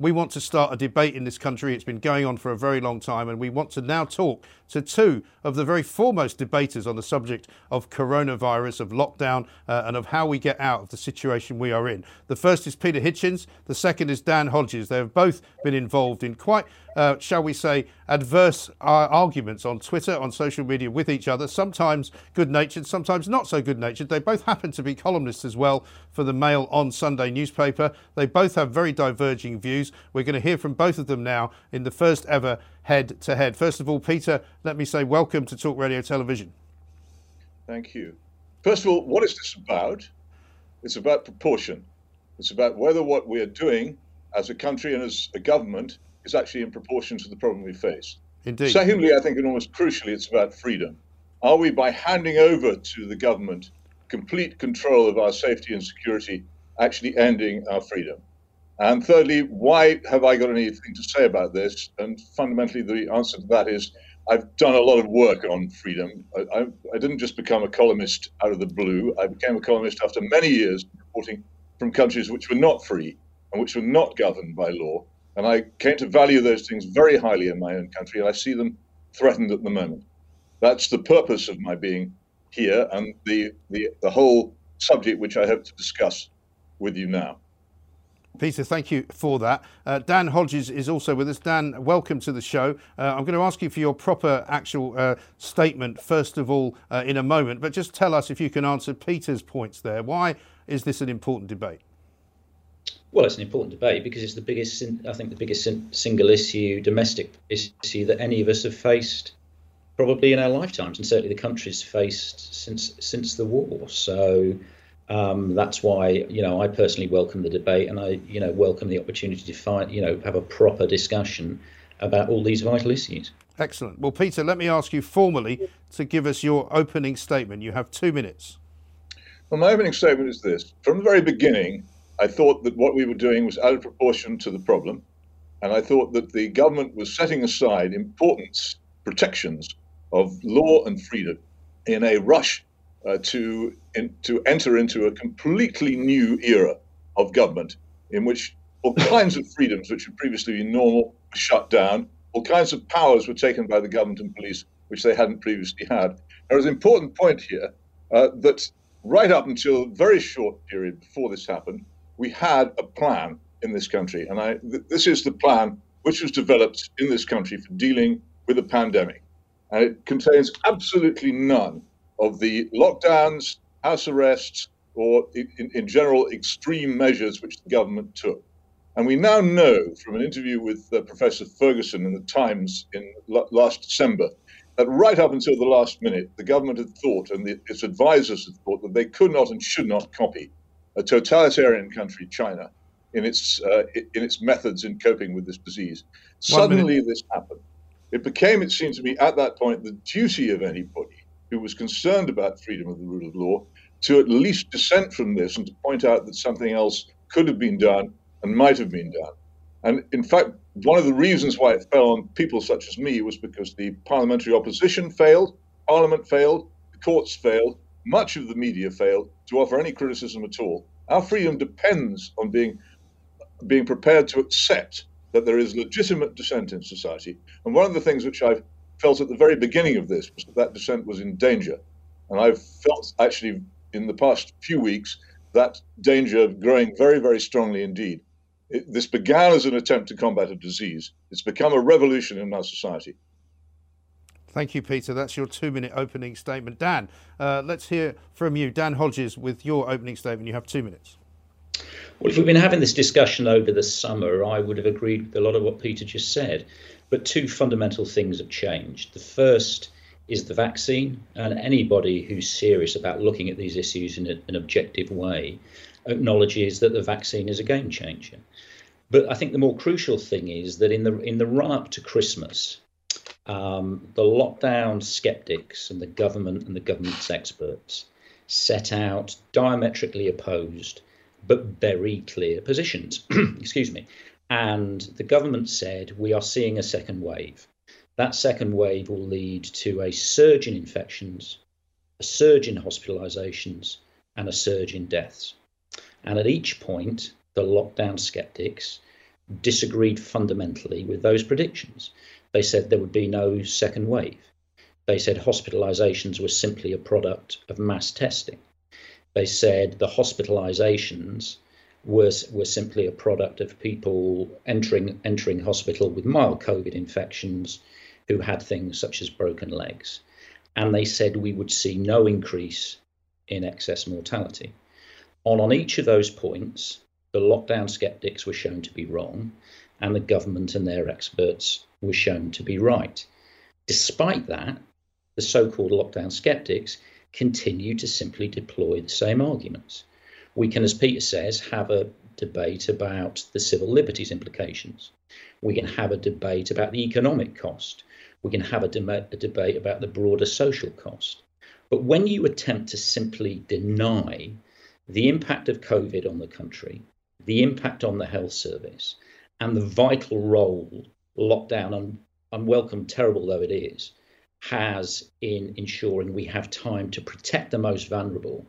We want to start a debate in this country. It's been going on for a very long time, and we want to now talk to two of the very foremost debaters on the subject of coronavirus, of lockdown, uh, and of how we get out of the situation we are in. The first is Peter Hitchens, the second is Dan Hodges. They have both been involved in quite, uh, shall we say, adverse uh, arguments on Twitter, on social media with each other, sometimes good natured, sometimes not so good natured. They both happen to be columnists as well for the Mail on Sunday newspaper. They both have very diverging views. We're going to hear from both of them now in the first ever head to head. First of all, Peter, let me say welcome to Talk Radio Television. Thank you. First of all, what is this about? It's about proportion. It's about whether what we are doing as a country and as a government is actually in proportion to the problem we face. Indeed. Secondly, I think, and almost crucially, it's about freedom. Are we, by handing over to the government complete control of our safety and security, actually ending our freedom? And thirdly, why have I got anything to say about this? And fundamentally, the answer to that is I've done a lot of work on freedom. I, I, I, didn't just become a columnist out of the blue. I became a columnist after many years reporting from countries which were not free and which were not governed by law. And I came to value those things very highly in my own country, and I see them threatened at the moment. That's the purpose of my being here and the, the, the whole subject which I hope to discuss with you now. Peter, thank you for that. Uh, Dan Hodges is also with us. Dan, welcome to the show. Uh, I'm going to ask you for your proper actual uh, statement, first of all, uh, in a moment, but just tell us if you can answer Peter's points there. Why is this an important debate? Well, it's an important debate because it's the biggest, I think, the biggest single issue, domestic issue that any of us have faced probably in our lifetimes, and certainly the country's faced since since the war. So um, that's why you know I personally welcome the debate, and I you know welcome the opportunity to find you know have a proper discussion about all these vital issues. Excellent. Well, Peter, let me ask you formally to give us your opening statement. You have two minutes. Well, my opening statement is this: from the very beginning, I thought that what we were doing was out of proportion to the problem, and I thought that the government was setting aside important protections of law and freedom in a rush uh, to in, to enter into a completely new era of government in which all kinds of freedoms which had previously been normal were shut down, all kinds of powers were taken by the government and police which they hadn't previously had. There is an important point here uh, that right up until a very short period before this happened, we had a plan in this country, and I, th- this is the plan which was developed in this country for dealing with the pandemic, and it contains absolutely none of the lockdowns, house arrests, or in, in general extreme measures which the government took. And we now know from an interview with uh, Professor Ferguson in the Times in l- last December that right up until the last minute, the government had thought and the, its advisors had thought that they could not and should not copy a totalitarian country, China, in its uh, in its methods in coping with this disease. One Suddenly, minute. this happened. It became, it seemed to me, at that point, the duty of anybody who was concerned about freedom of the rule of law to at least dissent from this and to point out that something else could have been done and might have been done. And in fact, one of the reasons why it fell on people such as me was because the parliamentary opposition failed, Parliament failed, the courts failed, much of the media failed to offer any criticism at all. Our freedom depends on being being prepared to accept that there is legitimate dissent in society. And one of the things which I've felt at the very beginning of this was that that dissent was in danger. And I've felt actually in the past few weeks that danger growing very, very strongly indeed. It, this began as an attempt to combat a disease. It's become a revolution in our society. Thank you, Peter. That's your two minute opening statement. Dan, uh, let's hear from you. Dan Hodges, with your opening statement. You have two minutes. Well, if we've been having this discussion over the summer, I would have agreed with a lot of what Peter just said. But two fundamental things have changed. The first is the vaccine, and anybody who's serious about looking at these issues in a, an objective way acknowledges that the vaccine is a game changer. But I think the more crucial thing is that in the in the run up to Christmas, um, the lockdown skeptics and the government and the government's experts set out diametrically opposed but very clear positions. Excuse me. And the government said we are seeing a second wave. That second wave will lead to a surge in infections, a surge in hospitalizations, and a surge in deaths. And at each point, the lockdown skeptics disagreed fundamentally with those predictions. They said there would be no second wave. They said hospitalizations were simply a product of mass testing they said the hospitalizations was were simply a product of people entering entering hospital with mild COVID infections who had things such as broken legs. And they said we would see no increase in excess mortality. On, on each of those points, the lockdown skeptics were shown to be wrong, and the government and their experts were shown to be right. Despite that, the so called lockdown skeptics continue to simply deploy the same arguments. We can, as Peter says, have a debate about the civil liberties implications. We can have a debate about the economic cost. We can have a, de- a debate about the broader social cost. But when you attempt to simply deny the impact of COVID on the country, the impact on the health service, and the vital role lockdown, un- unwelcome, terrible though it is, has in ensuring we have time to protect the most vulnerable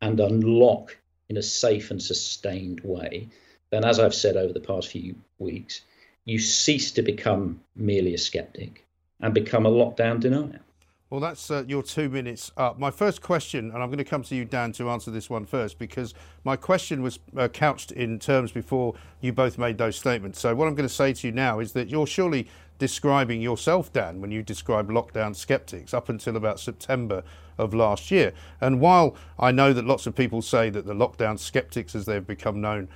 and unlock in a safe and sustained way, then, as I've said over the past few weeks, you cease to become merely a skeptic and become a lockdown denier. Well, that's uh, your two minutes up. My first question, and I'm going to come to you, Dan, to answer this one first, because my question was uh, couched in terms before you both made those statements. So, what I'm going to say to you now is that you're surely describing yourself, Dan, when you describe lockdown skeptics up until about September of last year. And while I know that lots of people say that the lockdown skeptics, as they've become known,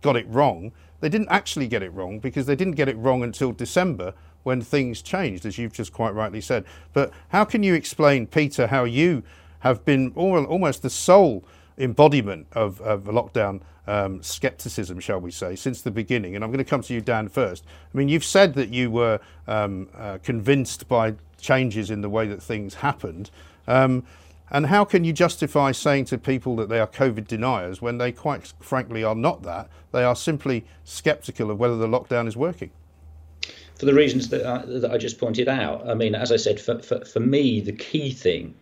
got it wrong, they didn't actually get it wrong because they didn't get it wrong until December when things changed, as you've just quite rightly said. But how can you explain, Peter, how you have been almost the sole embodiment of, of lockdown um, skepticism, shall we say, since the beginning. And I'm going to come to you, Dan, first. I mean, you've said that you were um, uh, convinced by changes in the way that things happened. Um, and how can you justify saying to people that they are COVID deniers when they quite frankly are not that? They are simply skeptical of whether the lockdown is working. For the reasons that I, that I just pointed out. I mean, as I said, for, for, for me, the key thing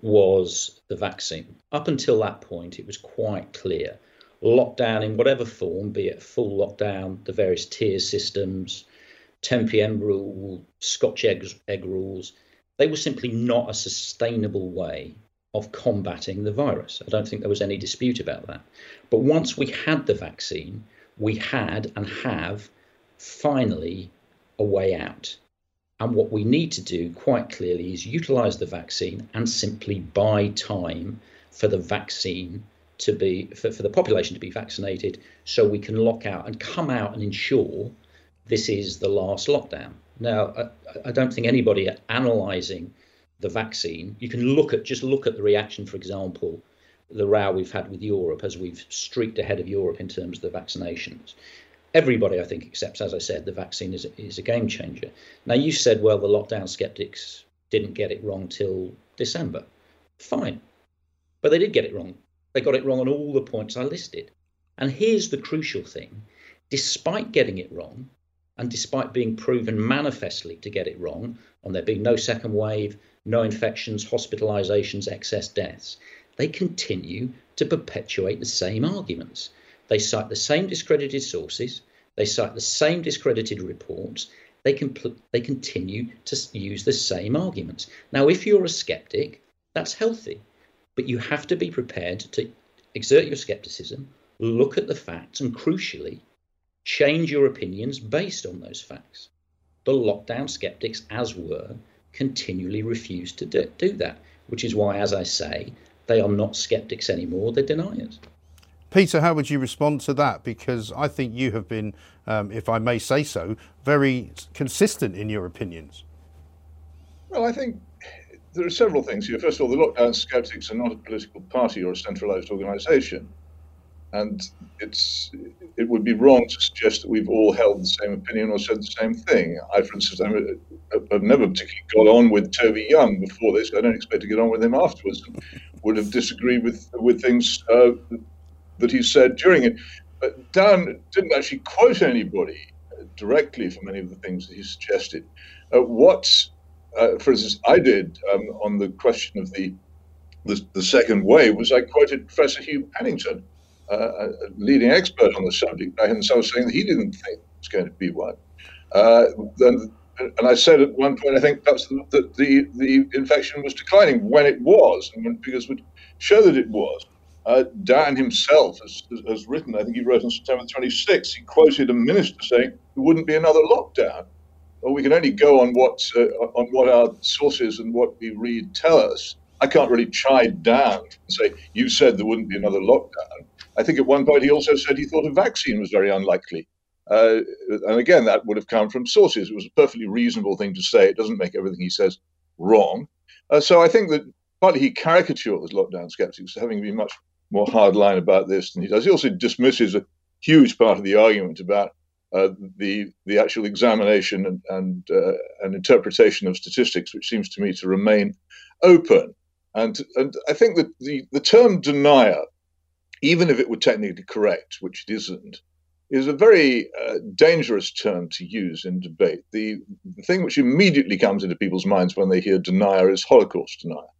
was the vaccine. Up until that point, it was quite clear lockdown in whatever form, be it full lockdown, the various tier systems, 10 p.m. rule, Scotch egg, egg rules, they were simply not a sustainable way of combating the virus. I don't think there was any dispute about that. But once we had the vaccine, we had and have finally a way out. And what we need to do quite clearly is utilize the vaccine and simply buy time for the vaccine to be for, for the population to be vaccinated so we can lock out and come out and ensure this is the last lockdown. Now, I, I don't think anybody analysing the vaccine, you can look at just look at the reaction, for example, the row we've had with Europe as we've streaked ahead of Europe in terms of the vaccinations. Everybody, I think, accepts, as I said, the vaccine is, is a game changer. Now, you said, well, the lockdown skeptics didn't get it wrong till December. Fine. But they did get it wrong they got it wrong on all the points I listed. And here's the crucial thing despite getting it wrong, and despite being proven manifestly to get it wrong, on there being no second wave, no infections, hospitalizations, excess deaths, they continue to perpetuate the same arguments. They cite the same discredited sources, they cite the same discredited reports, they, compl- they continue to use the same arguments. Now, if you're a skeptic, that's healthy, but you have to be prepared to exert your skepticism, look at the facts, and crucially, change your opinions based on those facts. The lockdown skeptics, as were, continually refuse to do, do that, which is why, as I say, they are not skeptics anymore, they're deniers. Peter, how would you respond to that? Because I think you have been, um, if I may say so, very consistent in your opinions. Well, I think there are several things here. First of all, the lockdown skeptics are not a political party or a centralized organization. And it's it would be wrong to suggest that we've all held the same opinion or said the same thing. I, for instance, I've never particularly got on with Toby Young before this. I don't expect to get on with him afterwards. Would have disagreed with with things uh, that he said during it. But Dan didn't actually quote anybody directly for many of the things that he suggested. Uh, what, uh, for instance, I did um, on the question of the, the, the second wave was I quoted Professor Hugh Pennington, uh, a leading expert on the subject, the summer, saying that he didn't think it was going to be one. Uh, and, and I said at one point, I think perhaps that the, the infection was declining when it was, and when figures would show that it was. Uh, Dan himself has, has, written, I think he wrote on September 26th, he quoted a minister saying there wouldn't be another lockdown. Well, we can only go on what, uh, on what our sources and what we read tell us. I can't really chide Dan and say, you said there wouldn't be another lockdown. I think at one point he also said he thought a vaccine was very unlikely. Uh, and again, that would have come from sources. It was a perfectly reasonable thing to say. It doesn't make everything he says wrong. Uh, so I think that partly he caricatures lockdown skeptics, having been much more hardline about this than he does. He also dismisses a huge part of the argument about uh, the the actual examination and and, uh, and interpretation of statistics, which seems to me to remain open. And and I think that the, the term denier, even if it were technically correct, which it isn't, is a very uh, dangerous term to use in debate. The, the thing which immediately comes into people's minds when they hear denier is Holocaust denier.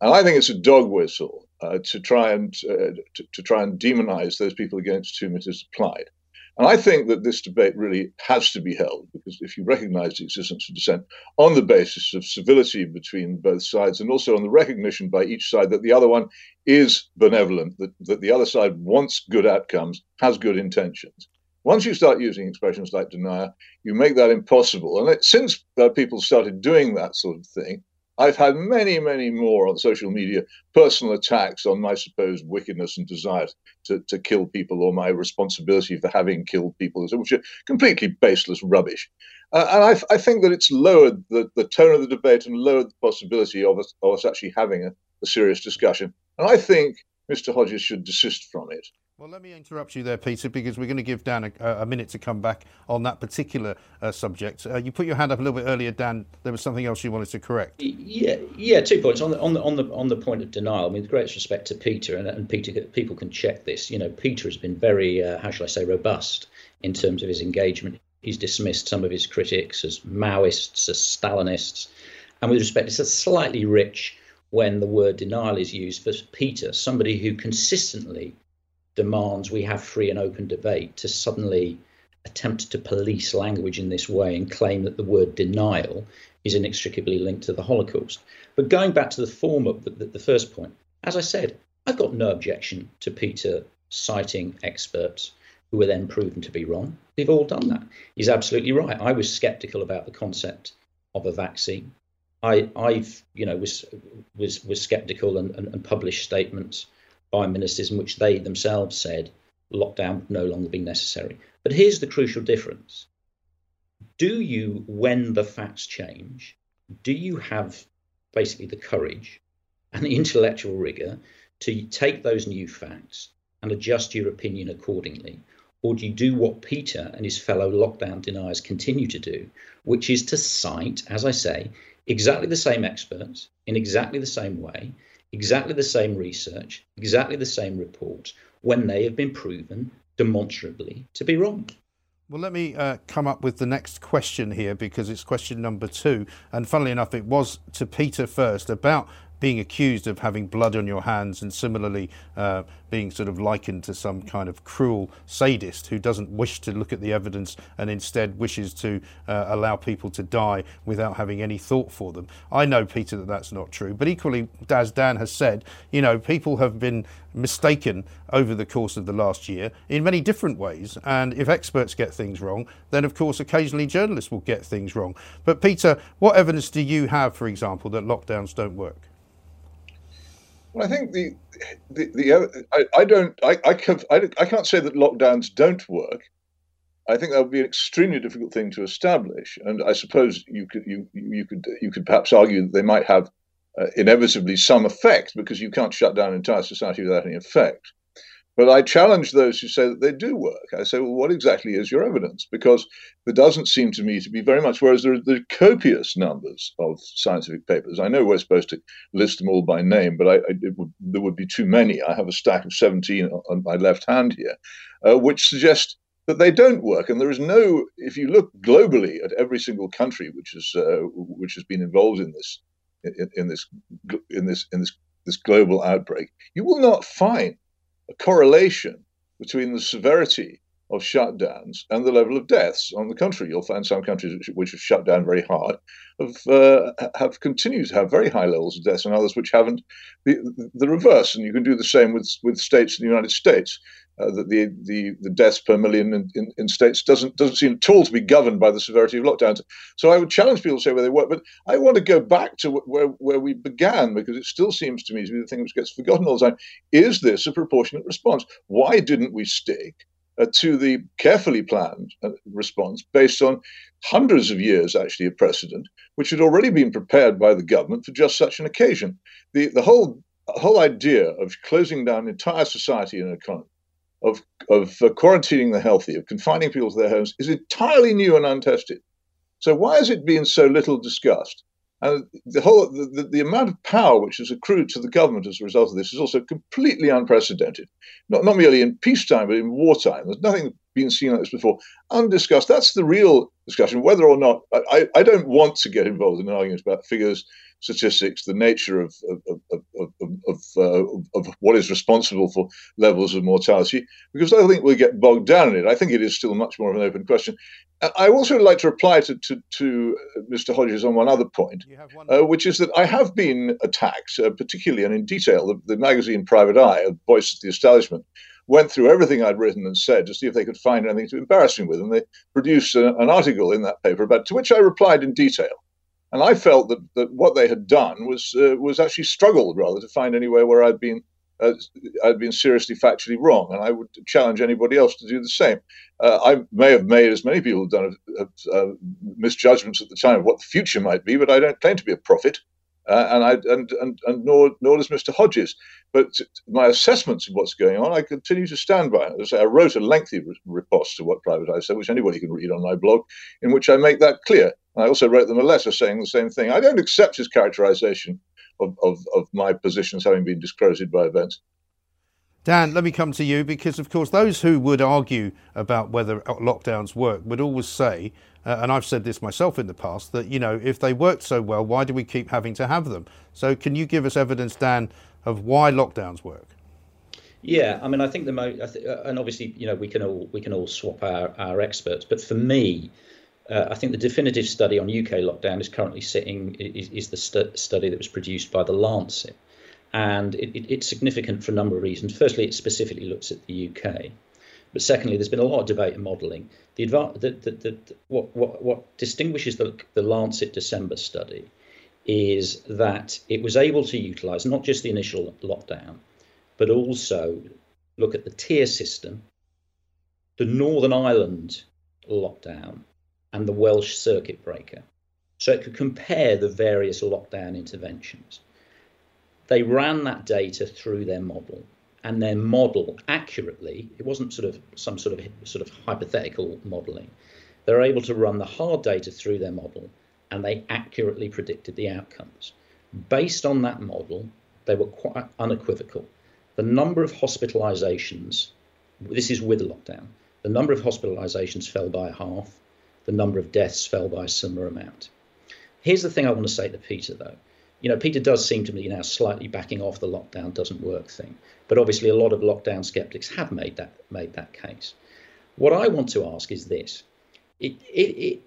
And I think it's a dog whistle uh, to try and uh, to, to, try and demonize those people against whom it is applied. And I think that this debate really has to be held because if you recognize the existence of dissent on the basis of civility between both sides and also on the recognition by each side that the other one is benevolent, that, that the other side wants good outcomes, has good intentions. Once you start using expressions like denier, you make that impossible. And it, since uh, people started doing that sort of thing, I've had many, many more on social media personal attacks on my supposed wickedness and desire to, to kill people or my responsibility for having killed people, which are completely baseless rubbish. Uh, and I, I, think that it's lowered the, the tone of the debate and lowered the possibility of us, of us actually having a, a serious discussion. And I think Mr. Hodges should desist from it. Well, let me interrupt you there, Peter, because we're going to give Dan a, a minute to come back on that particular uh, subject. Uh, you put your hand up a little bit earlier, Dan. There was something else you wanted to correct. Yeah, yeah. Two points on the on the on the on the point of denial. I mean, with greatest respect to Peter, and, and Peter, people can check this. You know, Peter has been very, uh, how shall I say, robust in terms of his engagement. He's dismissed some of his critics as Maoists, as Stalinists, and with respect, it's a slightly rich when the word denial is used for Peter, somebody who consistently demands we have free and open debate to suddenly attempt to police language in this way and claim that the word denial is inextricably linked to the Holocaust. But going back to the former, the, the first point, as I said, I've got no objection to Peter citing experts who were then proven to be wrong. They've all done that. He's absolutely right. I was skeptical about the concept of a vaccine. I, I've, you know, was was was skeptical and, and, and published statements by ministers in which they themselves said lockdown would no longer be necessary. But here's the crucial difference. Do you, when the facts change, do you have basically the courage and the intellectual rigor to take those new facts and adjust your opinion accordingly? Or do you do what Peter and his fellow lockdown deniers continue to do, which is to cite, as I say, exactly the same experts in exactly the same way exactly the same research, exactly the same reports, when they have been proven demonstrably to be wrong. Well, let me uh, come up with the next question here because it's question number two. And funnily enough, it was to Peter first about being accused of having blood on your hands and similarly uh, being sort of likened to some kind of cruel sadist who doesn't wish to look at the evidence and instead wishes to uh, allow people to die without having any thought for them. I know, Peter, that that's not true, but equally, as Dan has said, you know, people have been mistaken over the course of the last year in many different ways. And if experts get things wrong, then of course occasionally journalists will get things wrong. But Peter, what evidence do you have, for example, that lockdowns don't work? Well, I think the the, the I, I don't I, I, can't, I, I can't say that lockdowns don't work. I think that would be an extremely difficult thing to establish, and I suppose you could you you could you could perhaps argue that they might have uh, inevitably some effect because you can't shut down entire society without any effect. But I challenge those who say that they do work. I say, well, what exactly is your evidence? Because there doesn't seem to me to be very much, whereas there are, are copious numbers of scientific papers. I know we're supposed to list them all by name, but I, I, would, there would be too many. I have a stack of 17 on my left hand here, uh, which suggest that they don't work. And there is no, if you look globally at every single country which, is, uh, which has been involved in this, in, in this, in this, in this, this global outbreak, you will not find a correlation between the severity of shutdowns and the level of deaths. On the contrary, you'll find some countries which, have shut down very hard have uh, have continued to have very high levels of deaths, and others which haven't. The, the reverse, and you can do the same with with states in the United States uh, that the, the the deaths per million in, in, in, states doesn't doesn't seem at all to be governed by the severity of lockdowns. So I would challenge people to say where they work, but I want to go back to where where we began because it still seems to me to be the thing which gets forgotten all the time. Is this a proportionate response? Why didn't we stick uh, to the carefully planned uh, response based on hundreds of years actually of precedent, which had already been prepared by the government for just such an occasion? The the whole whole idea of closing down entire society and economy of, of uh, quarantining the healthy, of confining people to their homes, is entirely new and untested. So why is it being so little discussed? And the whole the, the, amount of power which has accrued to the government as a result of this is also completely unprecedented. Not not merely in peacetime, but in wartime. There's nothing been seen like this before. Undiscussed. That's the real discussion. Whether or not I, I don't want to get involved in arguments about figures statistics, the nature of of, of, of, of, uh, of, what is responsible for levels of mortality, because I think we get bogged down in it. I think it is still much more of an open question. I also would like to reply to, to, to Mr. Hodges on one other point, one uh, which is that I have been attacked, uh, particularly and in detail. The, the magazine Private Eye, a voice of the establishment, went through everything I'd written and said to see if they could find anything to embarrass me with. And they produced a, an article in that paper about to which I replied in detail. And I felt that, that what they had done was uh, was actually struggled rather to find anywhere where I'd been uh, I'd been seriously factually wrong, and I would challenge anybody else to do the same. Uh, I may have made, as many people have done, uh, misjudgments at the time of what the future might be, but I don't claim to be a prophet, uh, and I and, and and nor nor does Mr. Hodges. But my assessments of what's going on, I continue to stand by. As I wrote a lengthy riposte to what Private Eye said, which anybody can read on my blog, in which I make that clear. I also wrote them a letter saying the same thing. I don't accept his characterization of, of, of my positions having been discredited by events. Dan, let me come to you because, of course, those who would argue about whether lockdowns work would always say, uh, and I've said this myself in the past, that, you know, if they worked so well, why do we keep having to have them? So, can you give us evidence, Dan, of why lockdowns work? Yeah, I mean, I think the most, th- uh, and obviously, you know, we can all we can all swap our, our experts, but for me, uh, I think the definitive study on UK lockdown is currently sitting is, is the stu- study that was produced by the Lancet, and it, it, it's significant for a number of reasons. Firstly, it specifically looks at the UK, but secondly, there's been a lot of debate and modelling. The, the, the, the, what, what, what distinguishes the, the Lancet December study is that it was able to utilise not just the initial lockdown, but also look at the tier system, the Northern Ireland lockdown, and the Welsh circuit breaker. So it could compare the various lockdown interventions. They ran that data through their model, and their model accurately, it wasn't sort of some sort of sort of hypothetical modeling. They're able to run the hard data through their model, and they accurately predicted the outcomes. Based on that model, they were quite unequivocal. The number of hospitalizations, this is with lockdown, the number of hospitalizations fell by half, the number of deaths fell by a similar amount. Here's the thing I want to say to Peter, though. you know, Peter does seem to be now slightly backing off the lockdown doesn't work thing, but obviously a lot of lockdown skeptics have made that made that case. What I want to ask is this: it, it, it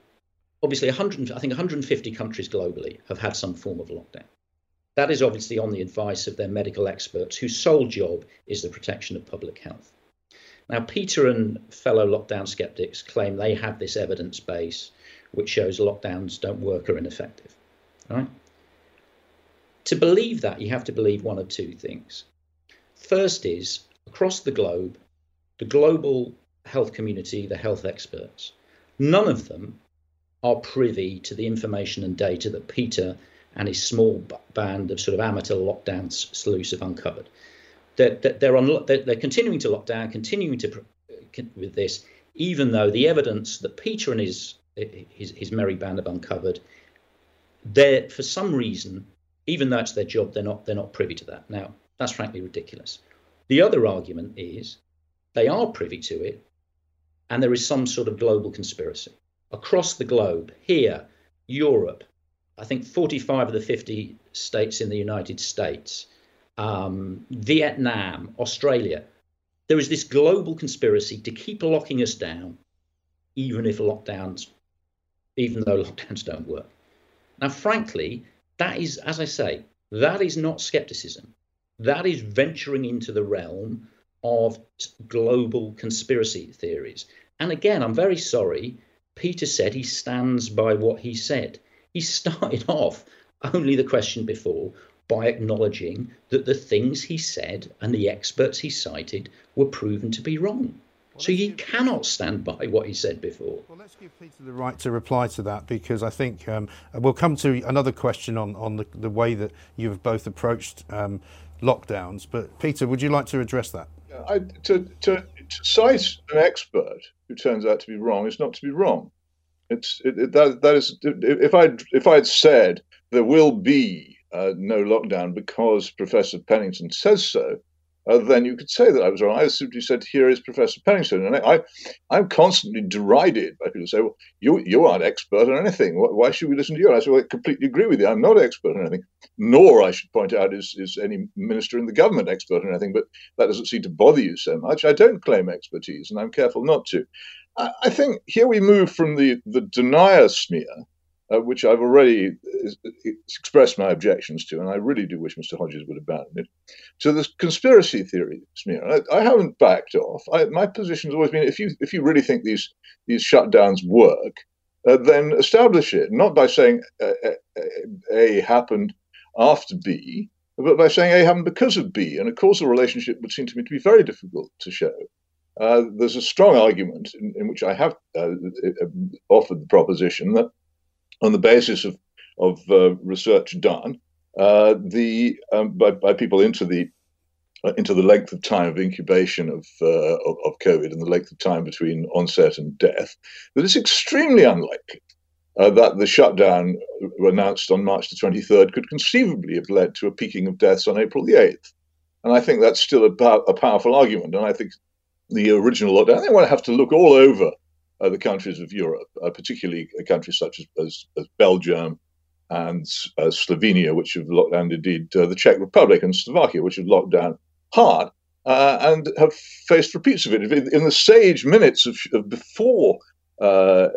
obviously 100, I think 150 countries globally have had some form of lockdown. That is obviously on the advice of their medical experts, whose sole job is the protection of public health. Now, Peter and fellow lockdown skeptics claim they have this evidence base which shows lockdowns don't work or ineffective. Right? To believe that, you have to believe one of two things. First is across the globe, the global health community, the health experts, none of them are privy to the information and data that Peter and his small band of sort of amateur lockdown sleuths have uncovered. They're, they're, they're continuing to lock down, continuing to with this, even though the evidence that Peter and his his, his merry band have uncovered, they're for some reason, even though it's their job, they're not they're not privy to that. Now that's frankly ridiculous. The other argument is they are privy to it, and there is some sort of global conspiracy across the globe. Here, Europe, I think 45 of the 50 states in the United States, um, Vietnam, Australia. There is this global conspiracy to keep locking us down, even if lockdowns, even though lockdowns don't work. Now, frankly, that is, as I say, that is not skepticism. That is venturing into the realm of global conspiracy theories. And again, I'm very sorry. Peter said he stands by what he said. He started off only the question before by acknowledging that the things he said and the experts he cited were proven to be wrong. Well, so he cannot stand by what he said before. Well, let's give Peter the right to reply to that because I think um, we'll come to another question on, on the, the way that you have both approached um, lockdowns. But Peter, would you like to address that? I, to, to, to, cite an expert who turns out to be wrong is not to be wrong. It's it, it, that that is if I if I'd said there will be uh, no lockdown because Professor Pennington says so, uh, then you could say that I was wrong. I simply said, "Here is Professor Pennington," and I, I am constantly derided by people who say, "Well, you you aren't expert on anything. Why should we listen to you?" And I said, "Well, I completely agree with you. I'm not expert on anything. Nor, I should point out, is is any minister in the government expert on anything. But that doesn't seem to bother you so much. I don't claim expertise, and I'm careful not to." I, I think here we move from the the denier smear uh, which I've already uh, expressed my objections to, and I really do wish Mr. Hodges would abandon it, to the conspiracy theory smear. I, I haven't backed off. I, my position has always been if you if you really think these these shutdowns work, uh, then establish it, not by saying uh, uh A happened after B, but by saying A happened because of B, and a causal relationship would seem to me to be very difficult to show. Uh, there's a strong argument in, in which I have uh, offered the proposition that on the basis of of uh, research done uh, the um, by, by people into the uh, into the length of time of incubation of, uh, of, of COVID and the length of time between onset and death, that it's extremely unlikely uh, that the shutdown announced on March the 23rd could conceivably have led to a peaking of deaths on April the 8th. And I think that's still a, a powerful argument. And I think the original lockdown, they want to have to look all over uh, the countries of Europe, uh, particularly countries such as, as, as Belgium and uh, Slovenia, which have locked down, indeed the Czech Republic and Slovakia, which have locked down hard and have faced repeats of it. In the sage minutes of, of before uh,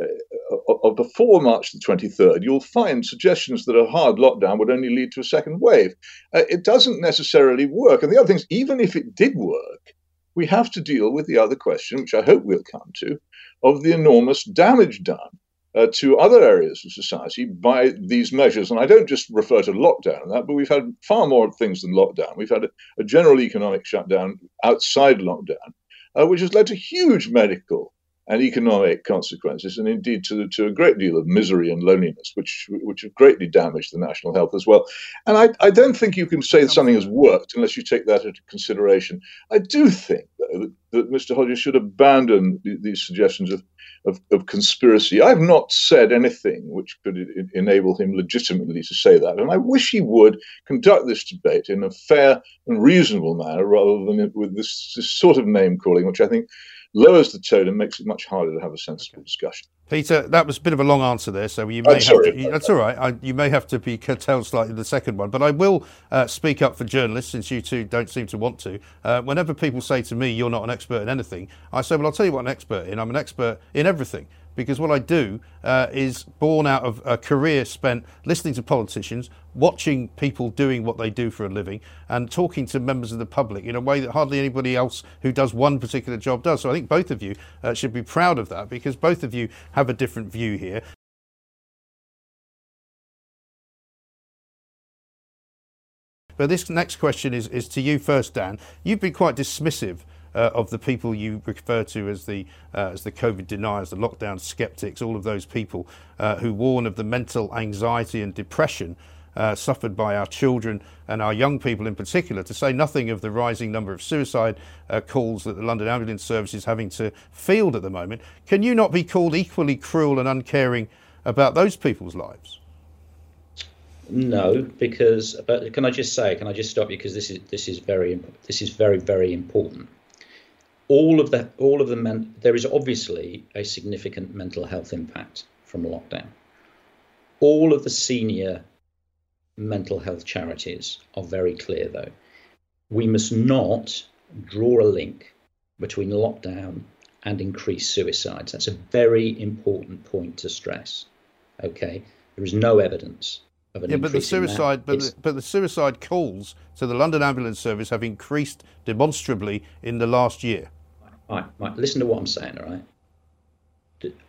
of before March the 23rd, you'll find suggestions that a hard lockdown would only lead to a second wave. Uh, it doesn't necessarily work. And the other thing is, even if it did work, we have to deal with the other question, which I hope we'll come to, of the enormous damage done uh, to other areas of society by these measures. And I don't just refer to lockdown and that, but we've had far more things than lockdown. We've had a, a general economic shutdown outside lockdown, uh, which has led to huge medical and economic consequences, and indeed to, to a great deal of misery and loneliness, which which have greatly damaged the national health as well. And I, I don't think you can say that something has worked unless you take that into consideration. I do think, though, that, that Mr. Hodges should abandon these suggestions of, of, of, conspiracy. I've not said anything which could enable him legitimately to say that, and I wish he would conduct this debate in a fair and reasonable manner rather than with this, this sort of name calling, which I think lowers the tone and makes it much harder to have a sensible discussion. Peter, that was a bit of a long answer there, so you may I'm have sorry. to. That's all right. I, you may have to be curtailed slightly the second one, but I will uh, speak up for journalists since you two don't seem to want to. Uh, whenever people say to me, "You're not an expert in anything," I say, "Well, I'll tell you what I'm an expert in. I'm an expert in everything." Because what I do uh, is born out of a career spent listening to politicians, watching people doing what they do for a living, and talking to members of the public in a way that hardly anybody else who does one particular job does. So I think both of you uh, should be proud of that because both of you have a different view here. But this next question is, is to you first, Dan. You've been quite dismissive uh, of the people you refer to as the uh, as the COVID deniers, the lockdown skeptics, all of those people uh, who warn of the mental anxiety and depression uh, suffered by our children and our young people in particular, to say nothing of the rising number of suicide uh, calls that the London Ambulance Service is having to field at the moment. Can you not be called equally cruel and uncaring about those people's lives? No, because but can I just say? Can I just stop you because this is this is very this is very very important. All of the all of the men, there is obviously a significant mental health impact from lockdown. All of the senior mental health charities are very clear though. We must not draw a link between lockdown and increased suicides. That's a very important point to stress. Okay, there is no evidence of an Yeah, but the increase in that. suicide, but the, but the suicide calls to the London Ambulance Service have increased demonstrably in the last year. Right, right. Listen to what I'm saying, all right?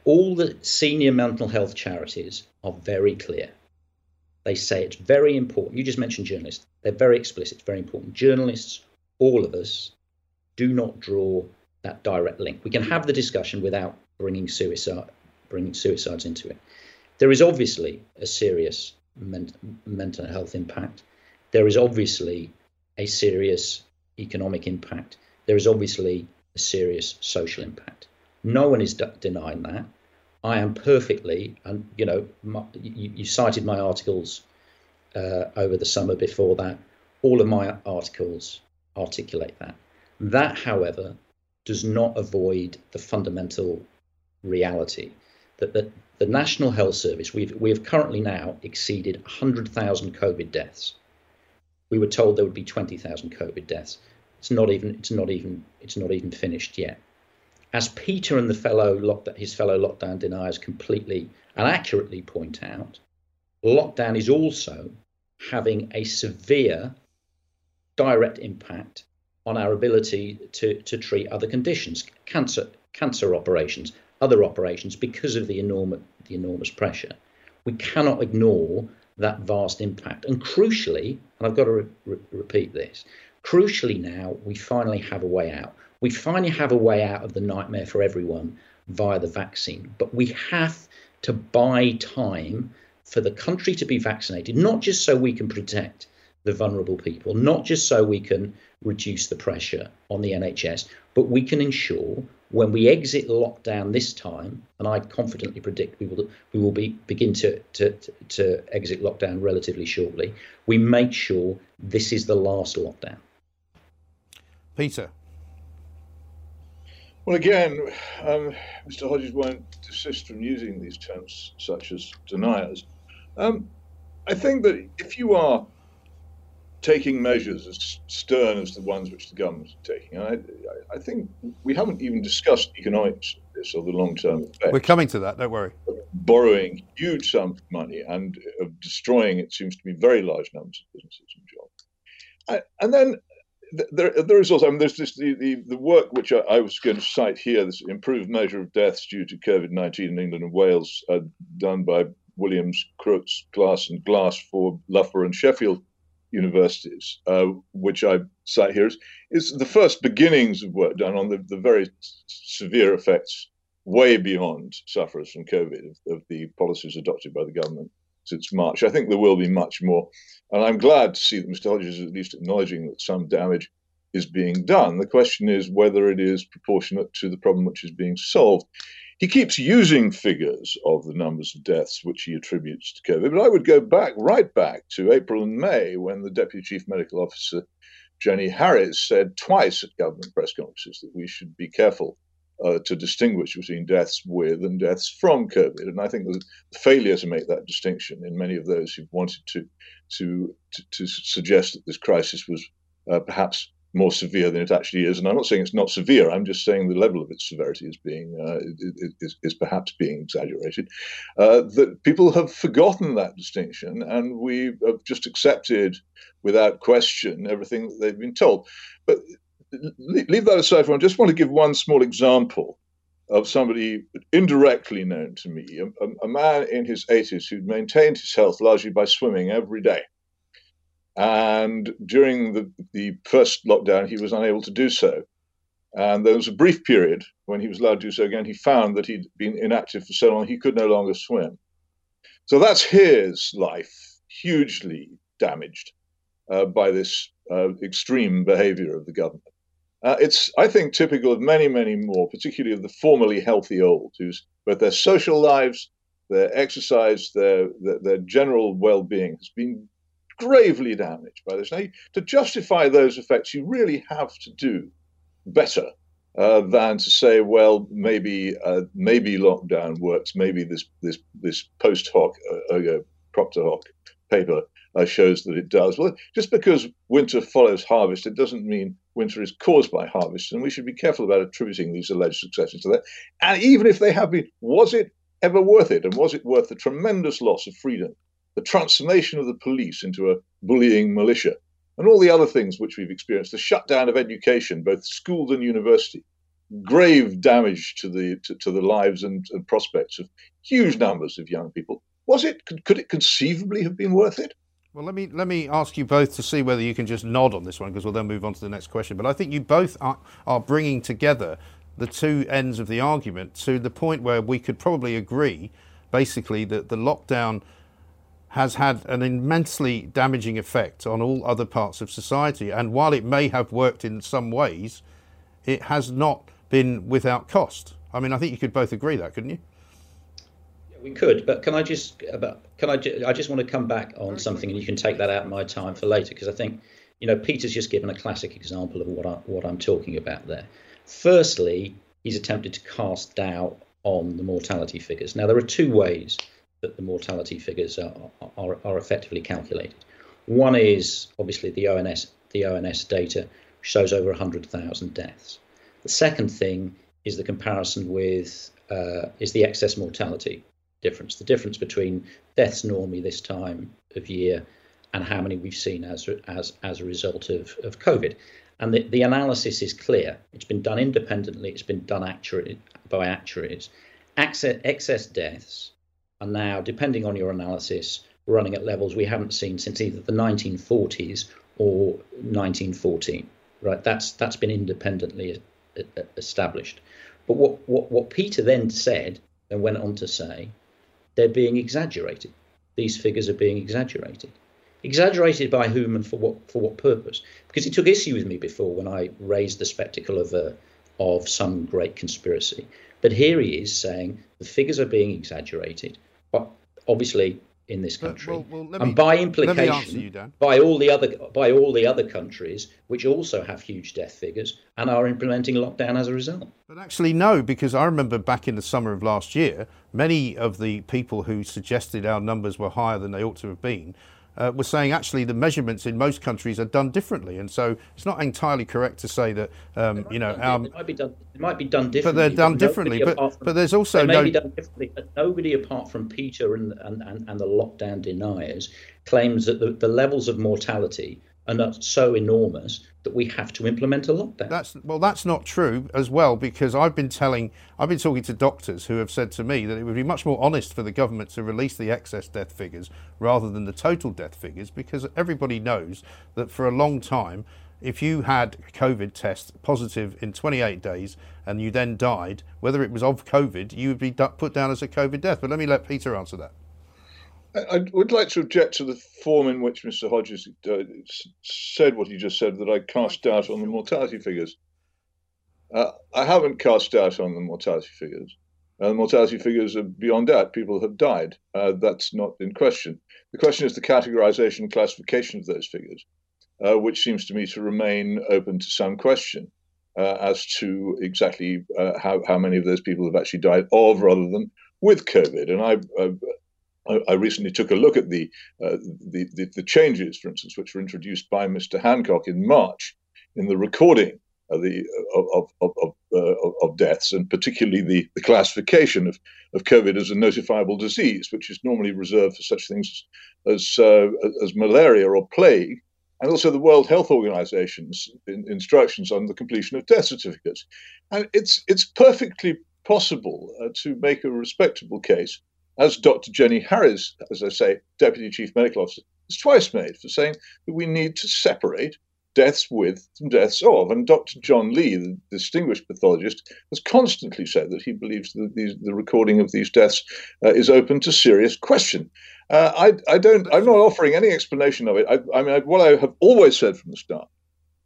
All the senior mental health charities are very clear. They say it's very important. You just mentioned journalists. They're very explicit. It's very important. Journalists, all of us, do not draw that direct link. We can have the discussion without bringing suicide, bringing suicides into it. There is obviously a serious men- mental health impact. There is obviously a serious economic impact. There is obviously a serious social impact. No one is de- denying that. I am perfectly, and you know, my, you, you cited my articles uh, over the summer before that. All of my articles articulate that. That, however, does not avoid the fundamental reality that the, the National Health Service, we've, we have currently now exceeded 100,000 COVID deaths. We were told there would be 20,000 COVID deaths. It's not even, it's not even, it's not even finished yet. As Peter and the fellow lockdown, his fellow lockdown deniers completely and accurately point out, lockdown is also having a severe direct impact on our ability to, to treat other conditions, cancer, cancer operations, other operations, because of the enormous, the enormous pressure. We cannot ignore that vast impact. And crucially, and I've got to re- re- repeat this, crucially now, we finally have a way out. We finally have a way out of the nightmare for everyone via the vaccine. But we have to buy time for the country to be vaccinated, not just so we can protect the vulnerable people, not just so we can reduce the pressure on the NHS, but we can ensure when we exit lockdown this time, and I confidently predict we will we will be begin to to, to exit lockdown relatively shortly. We make sure this is the last lockdown. Peter, Well, again, um, Mr. Hodges won't desist from using these terms, such as deniers. Um, I think that if you are taking measures as stern as the ones which the government is taking, and I, I think we haven't even discussed economics of this or the long-term effects. we're coming to that. Don't worry. borrowing huge sums of money and of destroying, it seems to be, very large numbers of businesses and jobs. And then th- there, there is also, I mean, there's this, the, the, the work which I, I was going to cite here, this improved measure of deaths due to COVID 19 in England and Wales, uh, done by Williams, Crooks, Glass, and Glass for Loughborough and Sheffield universities, uh, which I cite here, is, is the first beginnings of work done on the, the very severe effects way beyond sufferers from COVID of, of, the policies adopted by the government since March. I think there will be much more. And I'm glad to see that Mr. Hodges is at least acknowledging that some damage is being done. The question is whether it is proportionate to the problem which is being solved. He keeps using figures of the numbers of deaths which he attributes to COVID, but I would go back, right back to April and May when the Deputy Chief Medical Officer, Jenny Harries, said twice at government press conferences that we should be careful uh, to distinguish between deaths with and deaths from COVID. And I think the failure to make that distinction in many of those who wanted to to to, to suggest that this crisis was uh, perhaps more severe than it actually is. And I'm not saying it's not severe. I'm just saying the level of its severity is being uh, is, is, perhaps being exaggerated. Uh, that people have forgotten that distinction, and we have just accepted without question everything that they've been told. But leave that aside for a I just want to give one small example of somebody indirectly known to me, a, a man in his 80s who maintained his health largely by swimming every day. And during the, the first lockdown, he was unable to do so. And there was a brief period when he was allowed to do so again. He found that he'd been inactive for so long he could no longer swim. So that's his life hugely damaged uh, by this uh, extreme behavior of the government. Uh, it's, I think, typical of many, many more, particularly of the formerly healthy old, whose both their social lives, their exercise, their, their, their general well being has been gravely damaged by this. Now, to justify those effects, you really have to do better uh, than to say, well, maybe uh, maybe lockdown works, maybe this this this post hoc uh, propter hoc paper uh, shows that it does. Well, just because winter follows harvest, it doesn't mean winter is caused by harvest, and we should be careful about attributing these alleged successes to that. And even if they have been, was it ever worth it? And was it worth the tremendous loss of freedom, the transformation of the police into a bullying militia, and all the other things which we've experienced, the shutdown of education, both schools and university, grave damage to the to, to the lives and, and, prospects of huge numbers of young people. Was it could, could it conceivably have been worth it? Well, let me let me ask you both to see whether you can just nod on this one because we'll then move on to the next question. But I think you both are, are bringing together the two ends of the argument to the point where we could probably agree, basically, that the lockdown has had an immensely damaging effect on all other parts of society. And while it may have worked in some ways, it has not been without cost. I mean, I think you could both agree that, couldn't you? We could, but can I just about can I? Ju- I just want to come back on something, and you can take that out of my time for later because I think you know Peter's just given a classic example of what I, what I'm talking about there. Firstly, he's attempted to cast doubt on the mortality figures. Now there are two ways that the mortality figures are are, are effectively calculated. One is obviously the ONS the ONS data shows over 100,000 deaths. The second thing is the comparison with uh, is the excess mortality, difference. The difference between deaths normally this time of year and how many we've seen as as as a result of, of COVID. And the, the analysis is clear. It's been done independently. It's been done actuary, by actuaries. Excess, excess deaths are now, depending on your analysis, running at levels we haven't seen since either the 1940s or 1914. Right? That's that's been independently established. But what, what, what Peter then said and went on to say they're being exaggerated. These figures are being exaggerated. Exaggerated by whom and for what for what purpose? Because he took issue with me before when I raised the spectacle of a, of some great conspiracy. But here he is saying the figures are being exaggerated. But obviously, in this country, well, well, me, and by implication, you, by all the other by all the other countries which also have huge death figures and are implementing lockdown as a result. But actually, no, because I remember back in the summer of last year, many of the people who suggested our numbers were higher than they ought to have been uh, was saying actually the measurements in most countries are done differently, and so it's not entirely correct to say that um, you know um, it might be done. It might be done differently. But they're done but differently. But, from, but there's also they may no. Be done differently, but nobody apart from Peter and and, and, and the lockdown deniers claims that the, the levels of mortality are so enormous that we have to implement a lockdown. That's well, that's not true as well because I've been telling, I've been talking to doctors who have said to me that it would be much more honest for the government to release the excess death figures rather than the total death figures because everybody knows that for a long time. If you had a COVID test positive in 28 days and you then died, whether it was of COVID, you would be put down as a COVID death. But let me let Peter answer that. I would like to object to the form in which Mr. Hodges uh, said what he just said that I cast doubt on the mortality figures. Uh, I haven't cast doubt on the mortality figures. Uh, the mortality figures are beyond doubt. People have died. Uh, that's not in question. The question is the categorization and classification of those figures, uh, which seems to me to remain open to some question. uh, as to exactly uh, how, how many of those people have actually died of rather than with COVID. And I, I recently took a look at the, uh, the, the, the changes, for instance, which were introduced by Mr. Hancock in March in the recording of the of of of, uh, of deaths, and particularly the, the classification of, of COVID as a notifiable disease, which is normally reserved for such things as uh, as malaria or plague, and also the World Health Organization's in, instructions on the completion of death certificates. And it's it's perfectly possible uh, to make a respectable case, as Dr. Jenny Harries, as I say, Deputy Chief Medical Officer, has twice made for saying that we need to separate deaths with from deaths of. And Dr. John Lee, the distinguished pathologist, has constantly said that he believes that these, the recording of these deaths uh, is open to serious question. Uh, I, I, don't. I'm not offering any explanation of it. I, I mean, I, what I have always said from the start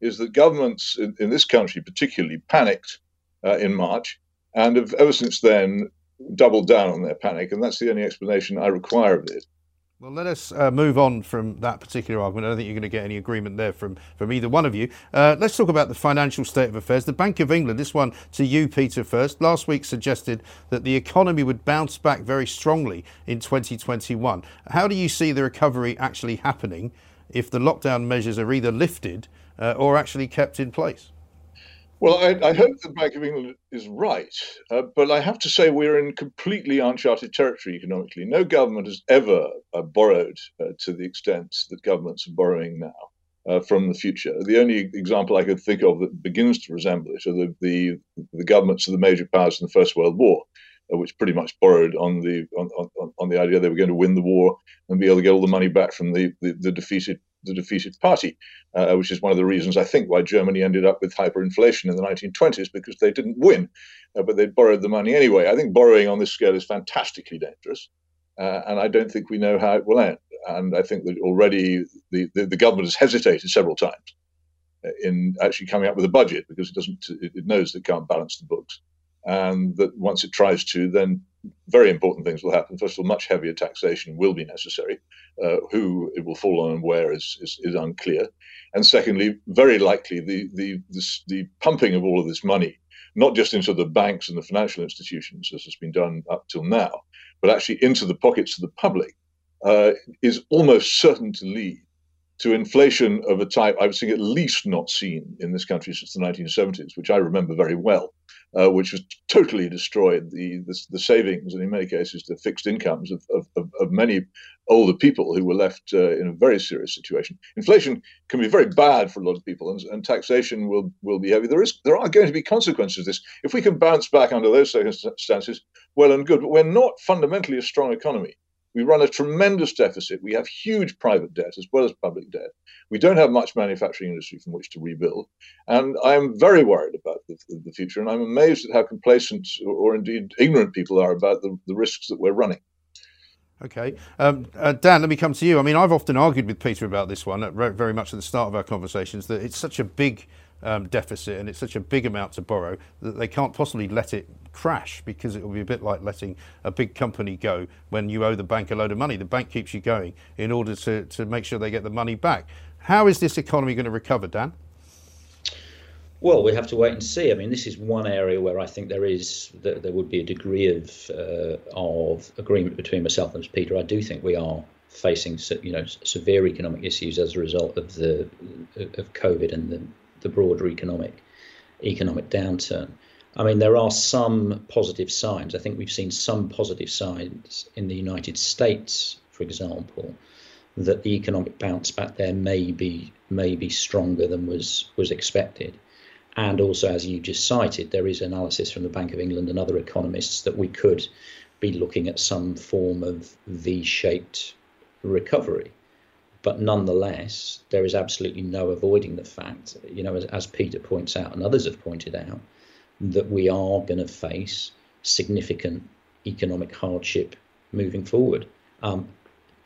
is that governments in, in this country, particularly, panicked uh, in March, and have ever since then doubled down on their panic. And that's the only explanation I require of it. Well, let us uh, move on from that particular argument. I don't think you're going to get any agreement there from, from either one of you. Uh, let's talk about the financial state of affairs. The Bank of England, this one to you, Peter, first, last week suggested that the economy would bounce back very strongly in 2021. How do you see the recovery actually happening if the lockdown measures are either lifted uh, or actually kept in place? Well, I, I, hope the Bank of England is right, uh, but I have to say we're in completely uncharted territory economically. No government has ever uh, borrowed uh, to the extent that governments are borrowing now uh, from the future. The only example I could think of that begins to resemble it are the, the, the governments of the major powers in the First World War, which pretty much borrowed on the on, on, on, the idea they were going to win the war and be able to get all the money back from the, the, the defeated the defeated party, uh, which is one of the reasons I think why Germany ended up with hyperinflation in the 1920s because they didn't win, uh, but they borrowed the money anyway. I think borrowing on this scale is fantastically dangerous, uh, and I don't think we know how it will end. And I think that already the, the, the government has hesitated several times uh, in actually coming up with a budget because it doesn't it knows it can't balance the books, and that once it tries to, then very important things will happen. First of all, much heavier taxation will be necessary. Uh, who it will fall on and where is, is, is, unclear. And secondly, very likely the, the, this, the pumping of all of this money, not just into the banks and the financial institutions, as has been done up till now, but actually into the pockets of the public, uh, is almost certain to lead to inflation of a type I would think at least not seen in this country since the 1970s, which I remember very well uh, which has totally destroyed the, the, the savings and in many cases the fixed incomes of, of, of many older people who were left uh, in a very serious situation. Inflation can be very bad for a lot of people, and, and taxation will will be heavy. There is there are going to be consequences of this. If we can bounce back under those circumstances, well and good. But we're not fundamentally a strong economy. We run a tremendous deficit. We have huge private debt as well as public debt. We don't have much manufacturing industry from which to rebuild. And I'm very worried about the, the future. And I'm amazed at how complacent or, or indeed ignorant people are about the, the risks that we're running. Okay. Um, uh, Dan, let me come to you. I mean, I've often argued with Peter about this one, very much at the start of our conversations, that it's such a big um, deficit and it's such a big amount to borrow that they can't possibly let it crash because it will be a bit like letting a big company go when you owe the bank a load of money. The bank keeps you going in order to, to make sure they get the money back. How is this economy going to recover, Dan? Well, we have to wait and see. I mean, this is one area where I think there is there would be a degree of uh, of agreement between myself and Peter. I do think we are facing you know severe economic issues as a result of the of COVID and the the broader economic economic downturn. I mean, there are some positive signs. I think we've seen some positive signs in the United States, for example, that the economic bounce back there may be may be stronger than was was expected. And also, as you just cited, there is analysis from the Bank of England and other economists that we could be looking at some form of V-shaped recovery. But nonetheless, there is absolutely no avoiding the fact, you know, as, as Peter points out and others have pointed out, that we are going to face significant economic hardship moving forward. Um,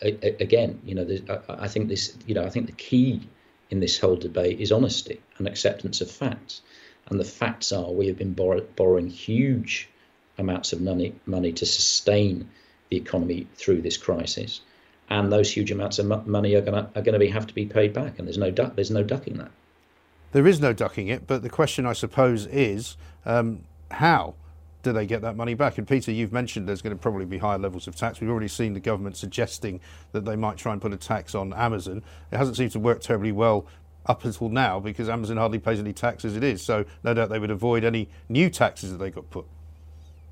again, you know, I, think this, you know, I think the key in this whole debate is honesty and acceptance of facts. And the facts are we have been borrow, borrowing huge amounts of money, money to sustain the economy through this crisis and those huge amounts of money are going to are going to be have to be paid back, and there's no duck, there's no ducking that. There is no ducking it, but the question, I suppose, is um, how do they get that money back? And Peter, you've mentioned there's going to probably be higher levels of tax. We've already seen the government suggesting that they might try and put a tax on Amazon. It hasn't seemed to work terribly well up until now because Amazon hardly pays any tax as it is. So no doubt they would avoid any new taxes that they got put.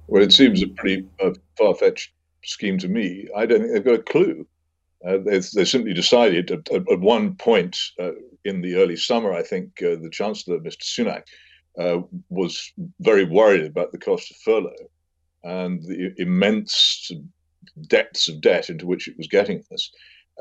Well, it seems a pretty uh, far fetched scheme to me. I don't think they've got a clue. Uh, they, they simply decided at, at, one point uh, in the early summer, I think uh, the Chancellor, Mr. Sunak, uh, was very worried about the cost of furlough and the immense depths of debt into which it was getting us.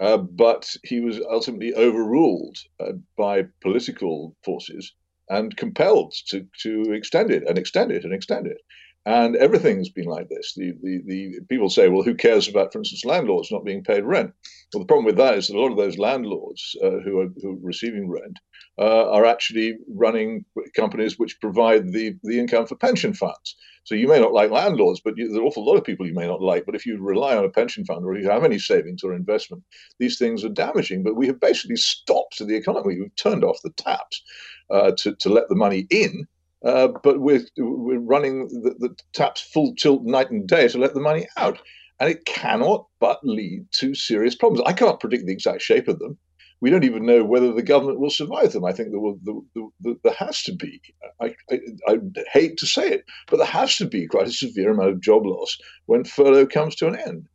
Uh, but he was ultimately overruled uh, by political forces and compelled to, to extend it and extend it and extend it. And everything's been like this. The, the, the people say, well, who cares about, for instance, landlords not being paid rent? Well, the problem with that is that a lot of those landlords uh, who, are, who are receiving rent uh, are actually running companies which provide the, the income for pension funds. So you may not like landlords, but you, there are an awful lot of people you may not like. But if you rely on a pension fund or you have any savings or investment, these things are damaging. But we have basically stopped the economy. We've turned off the taps uh, to, to let the money in. Uh, but we're, we're running the, the taps full tilt night and day to let the money out. And it cannot but lead to serious problems. I can't predict the exact shape of them we don't even know whether the government will survive them. I think there, will, there, there, there has to be, I, I, I, hate to say it, but there has to be quite a severe amount of job loss when furlough comes to an end.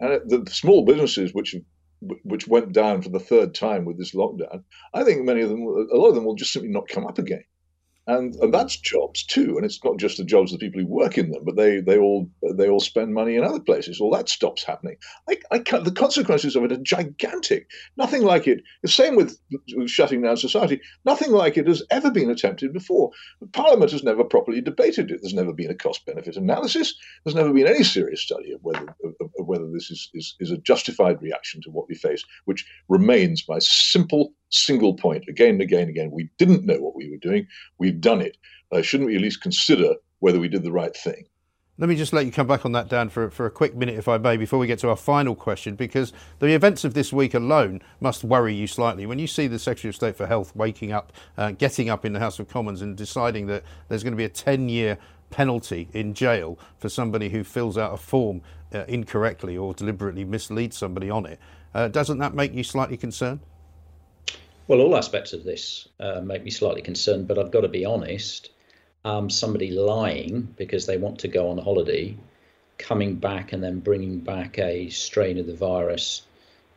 And the small businesses which which went down for the third time with this lockdown, I think many of them, a lot of them will just simply not come up again and and that's jobs too. And it's not just the jobs of the people who work in them, but they they all they all spend money in other places. Well, that stops happening. I, I the consequences of it are gigantic. Nothing like it. The same with, with shutting down society. Nothing like it has ever been attempted before. Parliament has never properly debated it. There's never been a cost benefit analysis. There's never been any serious study of whether of, of whether this is, is is a justified reaction to what we face, which remains my simple single point again and again and again. We didn't know what we were doing. We've done it. Uh, shouldn't we at least consider whether we did the right thing? Let me just let you come back on that, Dan, for, for a quick minute, if I may, before we get to our final question, because the events of this week alone must worry you slightly. When you see the Secretary of State for Health waking up, uh, getting up in the House of Commons and deciding that there's going to be a 10 year penalty in jail for somebody who fills out a form uh, incorrectly or deliberately misleads somebody on it, uh, doesn't that make you slightly concerned? Well, all aspects of this uh, make me slightly concerned, but I've got to be honest. Um, somebody lying because they want to go on holiday, coming back and then bringing back a strain of the virus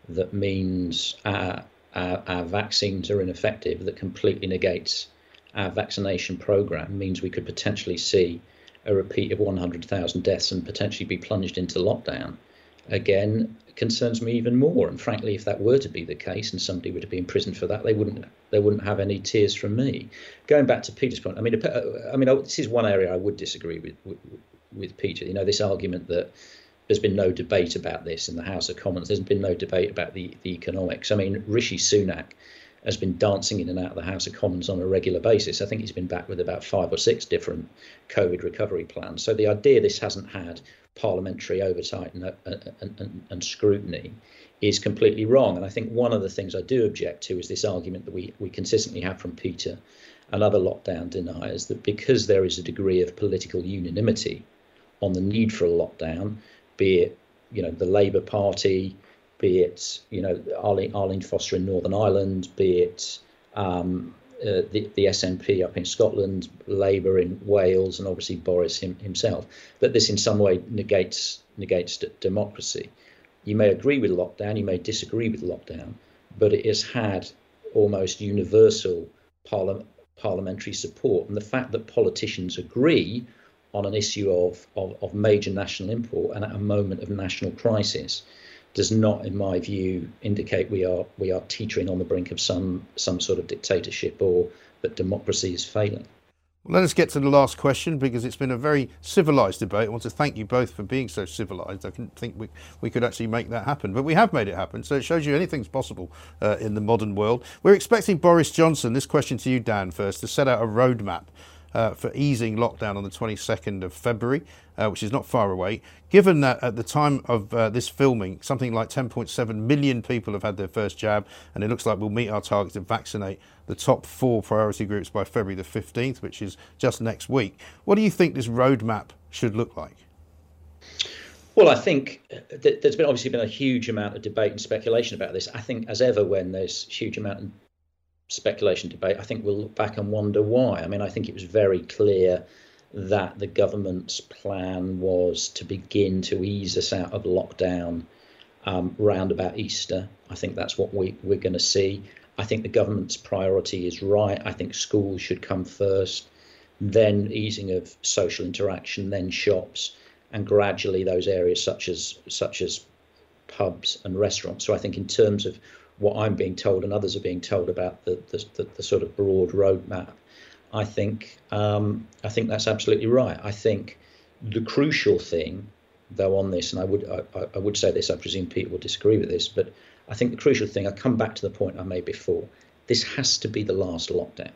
that means our, our, our vaccines are ineffective, that completely negates our vaccination program, means we could potentially see a repeat of 100,000 deaths and potentially be plunged into lockdown again concerns me even more. And frankly, if that were to be the case and somebody were to be imprisoned for that, they wouldn't they wouldn't have any tears from me. Going back to Peter's point, I mean, uh, I mean, oh, this is one area I would disagree with with, with Peter. You know, this argument that there's been no debate about this in the House of Commons. There's been no debate about the, the economics. I mean, Rishi Sunak has been dancing in and out of the House of Commons on a regular basis. I think he's been back with about five or six different COVID recovery plans. So the idea this hasn't had parliamentary oversight and, uh, and, and, and, scrutiny is completely wrong. And I think one of the things I do object to is this argument that we, we consistently have from Peter and other lockdown deniers that because there is a degree of political unanimity on the need for a lockdown, be it you know the Labour Party, be it you know Arlene, Arlene Foster in Northern Ireland, be it um, uh, the, the SNP up in Scotland, Labour in Wales, and obviously Boris him, himself. That this in some way negates negates d- democracy. You may agree with lockdown, you may disagree with lockdown, but it has had almost universal parla- parliamentary support. And the fact that politicians agree on an issue of, of, of major national import and at a moment of national crisis does not, in my view, indicate we are we are teetering on the brink of some some sort of dictatorship or that democracy is failing. Well, let us get to the last question because it's been a very civilised debate. I want to thank you both for being so civilised. I didn't think we, we could actually make that happen, but we have made it happen. So it shows you anything's possible uh, in the modern world. We're expecting Boris Johnson, this question to you, Dan, first, to set out a roadmap uh, for easing lockdown on the 22nd of February, uh, which is not far away. Given that at the time of uh, this filming, something like 10.7 million people have had their first jab, and it looks like we'll meet our target to vaccinate the top four priority groups by February the 15th, which is just next week. What do you think this roadmap should look like? Well, I think th- there's been obviously been a huge amount of debate and speculation about this. I think, as ever, when there's huge amount of speculation debate, I think we'll look back and wonder why. I mean, I think it was very clear that the government's plan was to begin to ease us out of lockdown um, round about Easter. I think that's what we, we're going to see. I think the government's priority is right. I think schools should come first, then easing of social interaction, then shops, and gradually those areas such as such as pubs and restaurants. So I think in terms of what I'm being told and others are being told about the the, the, the sort of broad roadmap, I think um, I think that's absolutely right. I think the crucial thing, though, on this, and I would I, I would say this, I presume Peter will disagree with this, but I think the crucial thing, I come back to the point I made before. This has to be the last lockdown,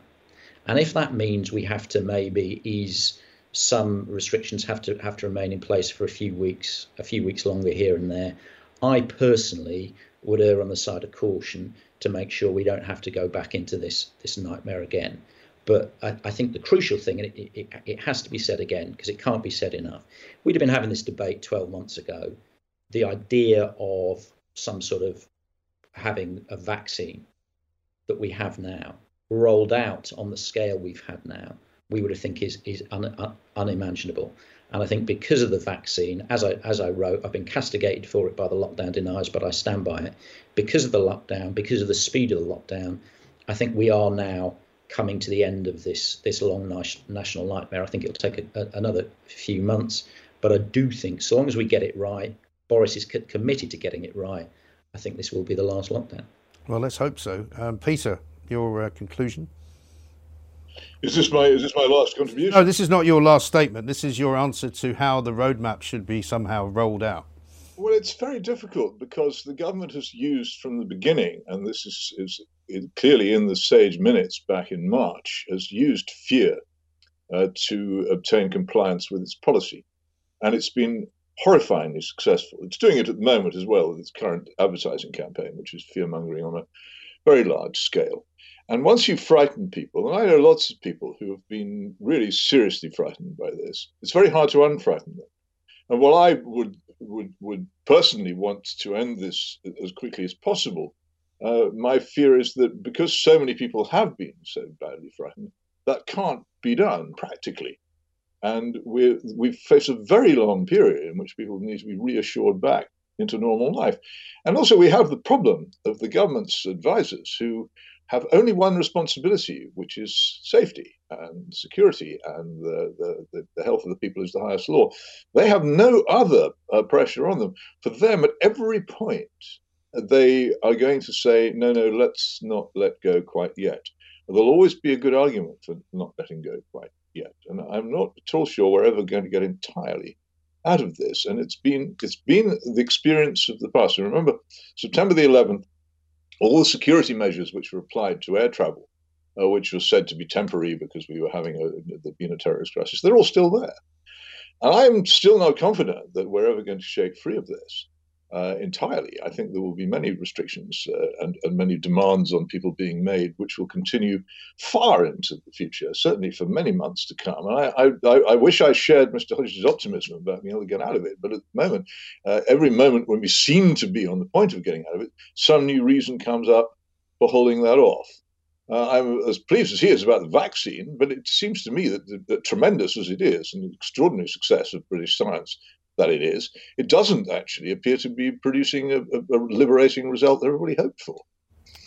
and if that means we have to maybe ease some restrictions have to have to remain in place for a few weeks, a few weeks longer here and there. I personally would err on the side of caution to make sure we don't have to go back into this this nightmare again. But I, I think the crucial thing, and it, it, it has to be said again because it can't be said enough. We'd have been having this debate 12 months ago. The idea of some sort of having a vaccine that we have now rolled out on the scale we've had now we would have think is is un, un, unimaginable. And I think because of the vaccine, as I as I wrote, I've been castigated for it by the lockdown deniers, but I stand by it. Because of the lockdown, because of the speed of the lockdown, I think we are now coming to the end of this this long national nightmare. I think it'll take a, a, another few months, but I do think so long as we get it right, Boris is committed to getting it right. I think this will be the last lockdown. Well, let's hope so. Um, Peter, your uh, conclusion. Is this my is this my last contribution? No, this is not your last statement. This is your answer to how the roadmap should be somehow rolled out. Well, it's very difficult because the government has used from the beginning, and this is, is clearly in the Sage minutes back in March, has used fear uh, to obtain compliance with its policy, and it's been horrifyingly successful. It's doing it at the moment as well with its current advertising campaign, which is fear mongering on a very large scale. And once you frighten people, and I know lots of people who have been really seriously frightened by this, it's very hard to unfrighten them. And while I would would would personally want to end this as quickly as possible, uh, my fear is that because so many people have been so badly frightened, that can't be done practically. And we we face a very long period in which people need to be reassured back into normal life. And also, we have the problem of the government's advisors who have only one responsibility, which is safety and security, and the, the, the health of the people is the highest law. They have no other uh, pressure on them. For them, at every point, they are going to say, no, no, let's not let go quite yet. There'll always be a good argument for not letting go quite yet. And I'm not at all sure we're ever going to get entirely out of this. And it's been it's been the experience of the past. And remember, September the 11th all the security measures which were applied to air travel, uh, which was said to be temporary because we were having a, the been a terrorist crisis, they're all still there. And I'm still not confident that we're ever going to shake free of this uh, entirely. I think there will be many restrictions uh, and, and, many demands on people being made, which will continue far into the future, certainly for many months to come. And I, I, I wish I shared Mr. Hodges' optimism about being able to get out of it, but at the moment, uh, every moment when we seem to be on the point of getting out of it, some new reason comes up for holding that off. Uh, I'm as pleased as he is about the vaccine, but it seems to me that, that, that, tremendous as it is, and extraordinary success of British science that it is, it doesn't actually appear to be producing a, a, a liberating result that everybody hoped for.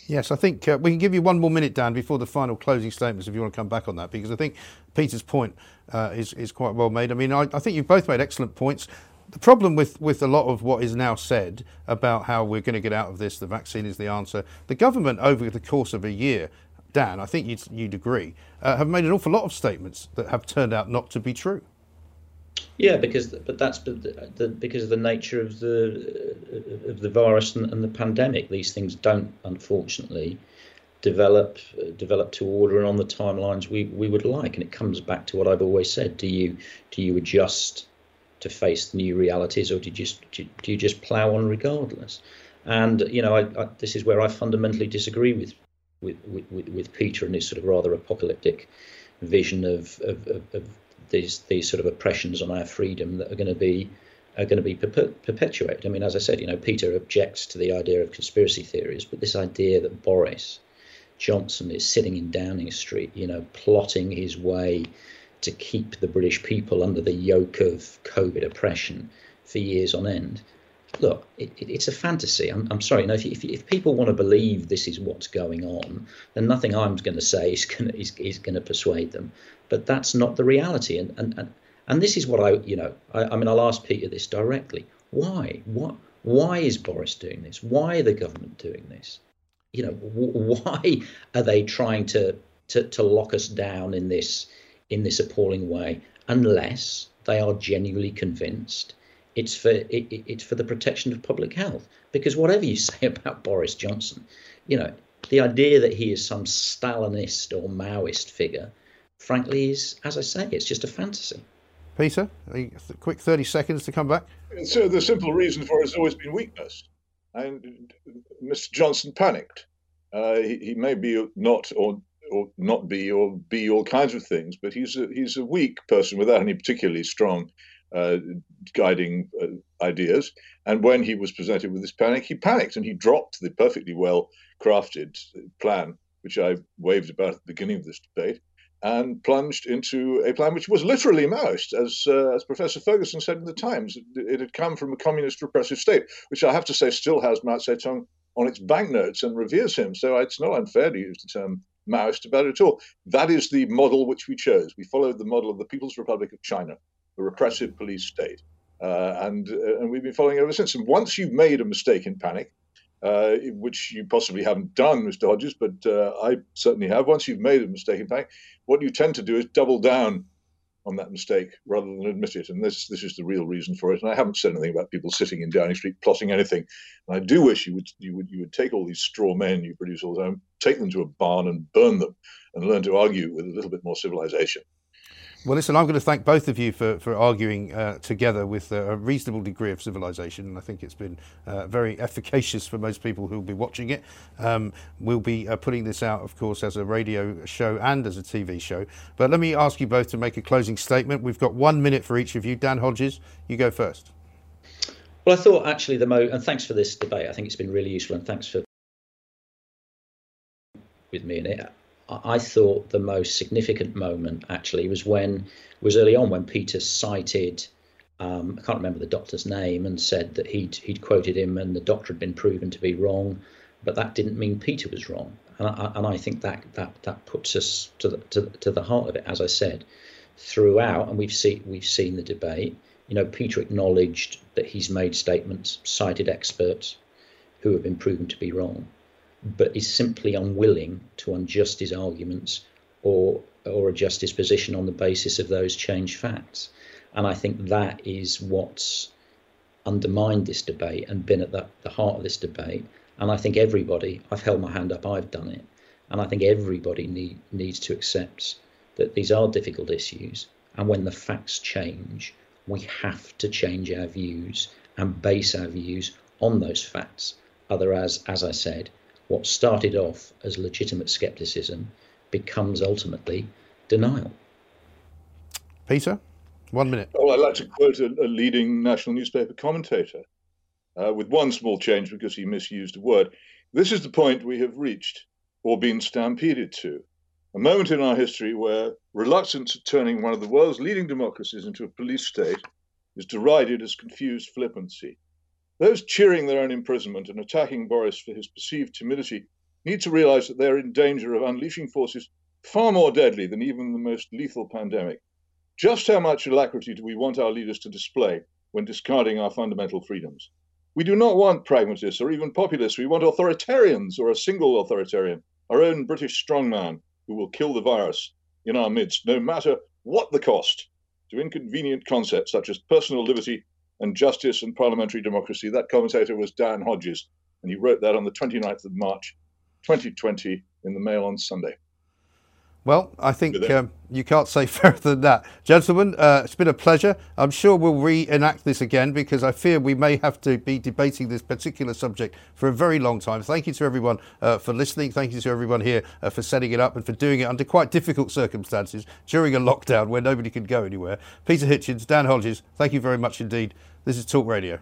Yes, I think uh, we can give you one more minute, Dan, before the final closing statements, if you want to come back on that, because I think Peter's point uh, is, is quite well made. I mean, I, I think you've both made excellent points. The problem with, with a lot of what is now said about how we're going to get out of this, the vaccine is the answer, the government over the course of a year, Dan, I think you'd, you'd agree, uh, have made an awful lot of statements that have turned out not to be true. Yeah, because but that's the, the, because of the nature of the of the virus and, and, the pandemic. These things don't, unfortunately, develop develop to order and on the timelines we, we would like. And it comes back to what I've always said: do you do you adjust to face the new realities, or do you just do you just plough on regardless? And you know, I, I, this is where I fundamentally disagree with with, with, with Peter and his sort of rather apocalyptic vision of, of, of, of these these sort of oppressions on our freedom that are going to be are going to be perpetuated. I mean, as I said, you know, Peter objects to the idea of conspiracy theories, but this idea that Boris Johnson is sitting in Downing Street, you know, plotting his way to keep the British people under the yoke of COVID oppression for years on end. Look, it, it, it's a fantasy. I'm, I'm sorry. You know, if, if, if, people want to believe this is what's going on, then nothing I'm going to say is going to, is, is going to persuade them. But that's not the reality. And, and, and, and this is what I, you know, I, I mean, I'll ask Peter this directly. Why? What? Why is Boris doing this? Why are the government doing this? You know, w- why are they trying to, to to lock us down in this in this appalling way? Unless they are genuinely convinced it's for it, it's for the protection of public health. Because whatever you say about Boris Johnson, you know, the idea that he is some Stalinist or Maoist figure, frankly, is as I say, it's just a fantasy. Peter, a quick thirty seconds to come back. So the simple reason for it has always been weakness, and Mr. Johnson panicked. Uh, he, he may be not or or not be or be all kinds of things, but he's a, he's a weak person without any particularly strong uh, guiding uh, ideas. And when he was presented with this panic, he panicked and he dropped the perfectly well crafted plan, which I waved about at the beginning of this debate, and plunged into a plan which was literally Maoist, as, uh, as Professor Ferguson said in the Times. It, it, had come from a communist repressive state, which I have to say still has Mao Zedong on its banknotes and reveres him. So it's not unfair to use the term Maoist about it at all. That is the model which we chose. We followed the model of the People's Republic of China a repressive police state. Uh, and uh, and we've been following it ever since. And once you've made a mistake in panic, uh, which you possibly haven't done, Mr. Hodges, but uh, I certainly have. Once you've made a mistake in panic, what you tend to do is double down on that mistake rather than admit it. And this this is the real reason for it. And I haven't said anything about people sitting in Downing Street plotting anything. And I do wish you would you would you would take all these straw men you produce all the time, take them to a barn and burn them, and learn to argue with a little bit more civilization. Well, listen, I'm going to thank both of you for, for arguing uh, together with a reasonable degree of civilization, and I think it's been uh, very efficacious for most people who will be watching it. Um, we'll be uh, putting this out, of course, as a radio show and as a TV show. But let me ask you both to make a closing statement. We've got one minute for each of you. Dan Hodges, you go first. Well, I thought actually the mo, and thanks for this debate. I think it's been really useful, and thanks for with me in it. I thought the most significant moment actually was when was early on when Peter cited um, I can't remember the doctor's name and said that he'd he'd quoted him and the doctor had been proven to be wrong, but that didn't mean Peter was wrong. And I, and I think that that that puts us to the to, to the heart of it, as I said, throughout. And we've seen we've seen the debate. You know, Peter acknowledged that he's made statements, cited experts who have been proven to be wrong but is simply unwilling to unjust his arguments or or adjust his position on the basis of those changed facts. And I think that is what's undermined this debate and been at the, the heart of this debate. And I think everybody, I've held my hand up, I've done it. And I think everybody need, needs to accept that these are difficult issues. And when the facts change, we have to change our views and base our views on those facts. Otherwise, as I said, what started off as legitimate skepticism becomes ultimately denial. Peter, one minute. Well, I'd like to quote a, a leading national newspaper commentator uh, with one small change because he misused a word. This is the point we have reached or been stampeded to. A moment in our history where reluctance at turning one of the world's leading democracies into a police state is derided as confused flippancy. Those cheering their own imprisonment and attacking Boris for his perceived timidity need to realize that they're in danger of unleashing forces far more deadly than even the most lethal pandemic. Just how much alacrity do we want our leaders to display when discarding our fundamental freedoms? We do not want pragmatists or even populists. We want authoritarians or a single authoritarian, our own British strongman who will kill the virus in our midst, no matter what the cost, to inconvenient concepts such as personal liberty and Justice and Parliamentary Democracy. That commentator was Dan Hodges, and he wrote that on the 29th of March, 2020, in the Mail on Sunday. Well, I think um, you can't say fairer than that. Gentlemen, uh, it's been a pleasure. I'm sure we'll reenact this again because I fear we may have to be debating this particular subject for a very long time. Thank you to everyone uh, for listening. Thank you to everyone here uh, for setting it up and for doing it under quite difficult circumstances during a lockdown where nobody could go anywhere. Peter Hitchens, Dan Hodges, thank you very much indeed. This is Talk Radio.